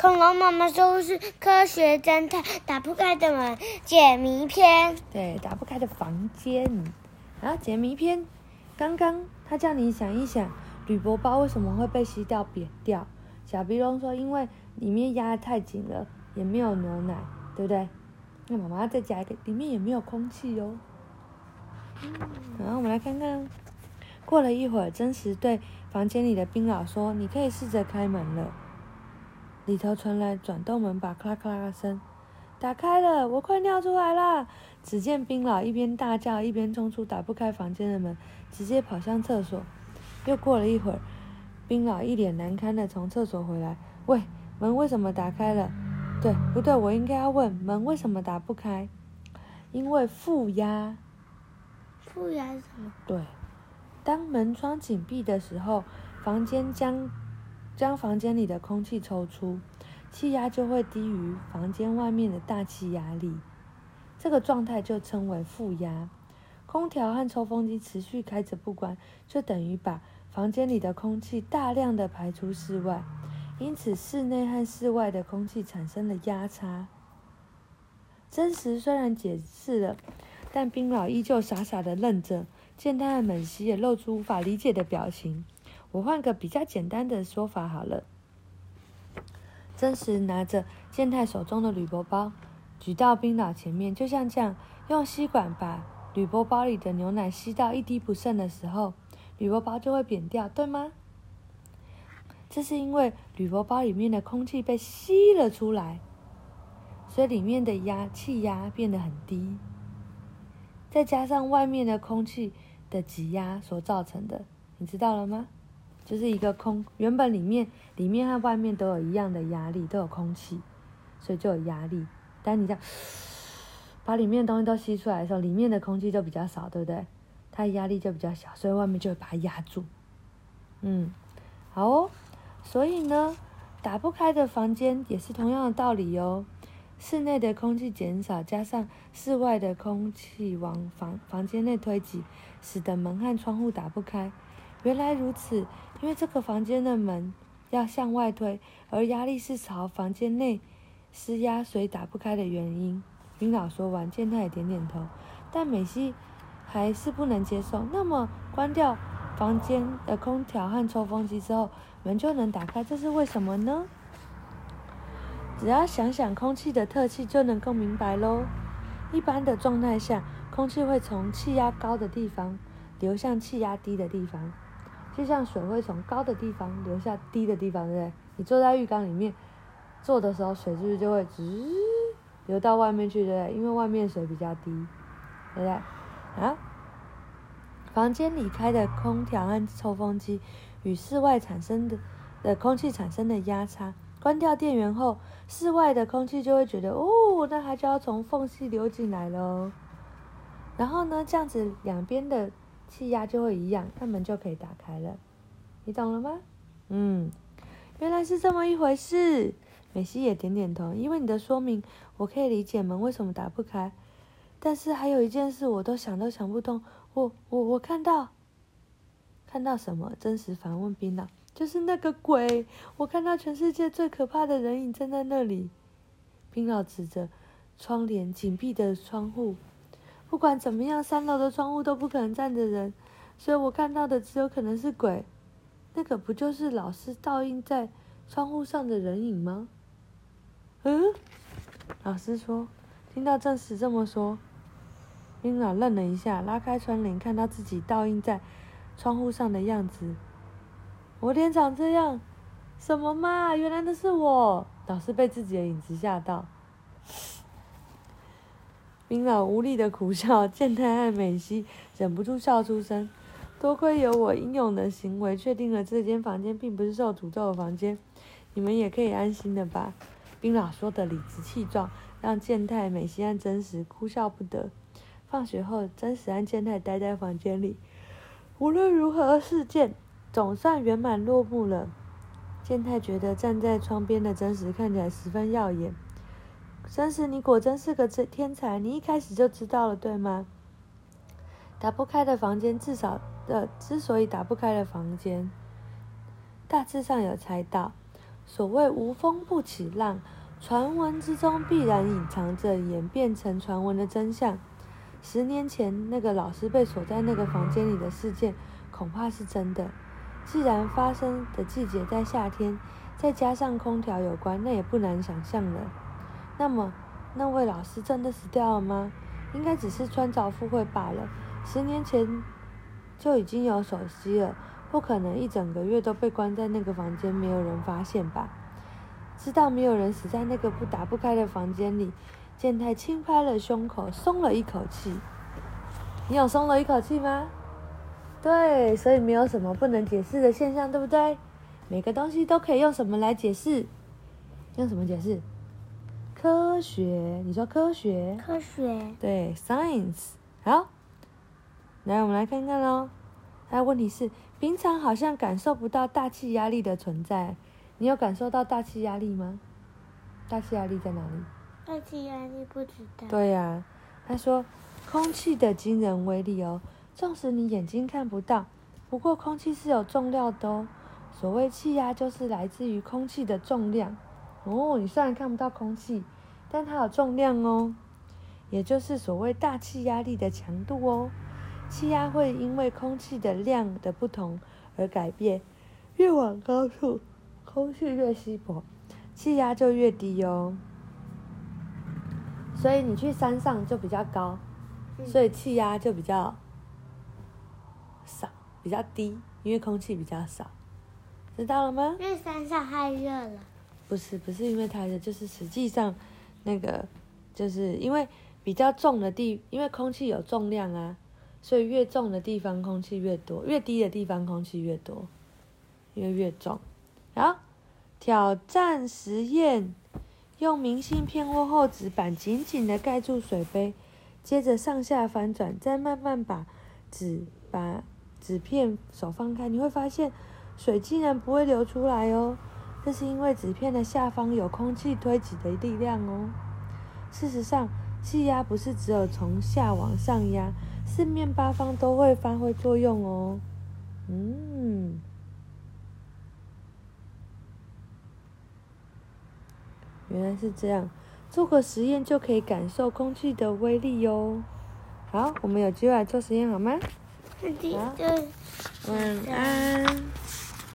恐龙妈妈说是科学侦探打不开的门解谜篇。对，打不开的房间。然后解谜篇，刚刚他叫你想一想，铝箔包为什么会被吸掉扁掉？小鼻龙说，因为里面压得太紧了，也没有牛奶，对不对？那妈妈再加一个，里面也没有空气哦。然后我们来看看，过了一会儿，真实对房间里的冰老说：“你可以试着开门了。”里头传来转动门把“咔啦咔啦”声，打开了，我快尿出来了。只见冰老一边大叫，一边冲出打不开房间的门，直接跑向厕所。又过了一会儿，冰老一脸难堪的从厕所回来：“喂，门为什么打开了？对不对？我应该要问门为什么打不开？因为负压。”负压是什么？对，当门窗紧闭的时候，房间将将房间里的空气抽出，气压就会低于房间外面的大气压力，这个状态就称为负压。空调和抽风机持续开着不关，就等于把房间里的空气大量的排出室外，因此室内和室外的空气产生了压差。真实虽然解释了。但冰老依旧傻傻的愣着，见他和美希也露出无法理解的表情。我换个比较简单的说法好了。真实拿着健太手中的铝箔包，举到冰老前面，就像这样，用吸管把铝箔包里的牛奶吸到一滴不剩的时候，铝箔包就会扁掉，对吗？这是因为铝箔包里面的空气被吸了出来，所以里面的压气压变得很低。再加上外面的空气的挤压所造成的，你知道了吗？就是一个空，原本里面里面和外面都有一样的压力，都有空气，所以就有压力。但你这样 把里面的东西都吸出来的时候，里面的空气就比较少，对不对？它压力就比较小，所以外面就会把它压住。嗯，好哦。所以呢，打不开的房间也是同样的道理哦。室内的空气减少，加上室外的空气往房房间内推挤，使得门和窗户打不开。原来如此，因为这个房间的门要向外推，而压力是朝房间内施压，所以打不开的原因。冰老说完，健太也点点头，但美希还是不能接受。那么，关掉房间的空调和抽风机之后，门就能打开，这是为什么呢？只要想想空气的特性，就能够明白喽。一般的状态下，空气会从气压高的地方流向气压低的地方，就像水会从高的地方流下低的地方，对不对？你坐在浴缸里面坐的时候，水是不是就会直流到外面去，对不对？因为外面水比较低，对不对？啊？房间里开的空调和抽风机与室外产生的的空气产生的压差。关掉电源后，室外的空气就会觉得哦，那它就要从缝隙流进来喽。然后呢，这样子两边的气压就会一样，那门就可以打开了。你懂了吗？嗯，原来是这么一回事。美西也点点头，因为你的说明，我可以理解门为什么打不开。但是还有一件事，我都想都想不通。我我我看到，看到什么？真实反问冰岛。就是那个鬼，我看到全世界最可怕的人影站在那里。冰老指着窗帘紧闭的窗户，不管怎么样，三楼的窗户都不可能站着人，所以我看到的只有可能是鬼。那个不就是老师倒映在窗户上的人影吗？嗯，老师说，听到正史这么说，冰老愣了一下，拉开窗帘，看到自己倒映在窗户上的样子。我脸长这样，什么嘛？原来那是我！老师被自己的影子吓到，冰老无力的苦笑。健太和美希忍不住笑出声。多亏有我英勇的行为，确定了这间房间并不是受诅咒的房间，你们也可以安心的吧？冰老说的理直气壮，让健太、美希和真实哭笑不得。放学后，真实和健太待在房间里，无论如何事件。总算圆满落幕了。健太觉得站在窗边的真实看起来十分耀眼。真是，你果真是个天才，你一开始就知道了，对吗？打不开的房间，至少的之所以打不开的房间，大致上有猜到。所谓无风不起浪，传闻之中必然隐藏着演变成传闻的真相。十年前那个老师被锁在那个房间里的事件，恐怕是真的。既然发生的季节在夏天，再加上空调有关，那也不难想象了。那么，那位老师真的死掉了吗？应该只是穿凿附会罢了。十年前就已经有手机了。不可能一整个月都被关在那个房间，没有人发现吧？知道没有人死在那个不打不开的房间里，健太轻拍了胸口，松了一口气。你有松了一口气吗？对，所以没有什么不能解释的现象，对不对？每个东西都可以用什么来解释？用什么解释？科学。你说科学？科学。对，science。好，来，我们来看看喽。那问题是。平常好像感受不到大气压力的存在，你有感受到大气压力吗？大气压力在哪里？大气压力不知道。对呀，他说，空气的惊人威力哦，纵使你眼睛看不到，不过空气是有重量的哦。所谓气压就是来自于空气的重量哦。你虽然看不到空气，但它有重量哦，也就是所谓大气压力的强度哦。气压会因为空气的量的不同而改变，越往高处，空气越稀薄，气压就越低哦。所以你去山上就比较高，所以气压就比较少，比较低，因为空气比较少，知道了吗？因为山上太热了。不是，不是因为太热，就是实际上那个，就是因为比较重的地，因为空气有重量啊。所以越重的地方空气越多，越低的地方空气越多，因为越重。然后，挑战实验：用明信片或厚纸板紧紧的盖住水杯，接着上下翻转，再慢慢把纸把纸片手放开，你会发现水竟然不会流出来哦。这是因为纸片的下方有空气推挤的力量哦。事实上，气压不是只有从下往上压。四面八方都会发挥作用哦，嗯，原来是这样，做个实验就可以感受空气的威力哟。好，我们有机会来做实验好吗？好，晚安。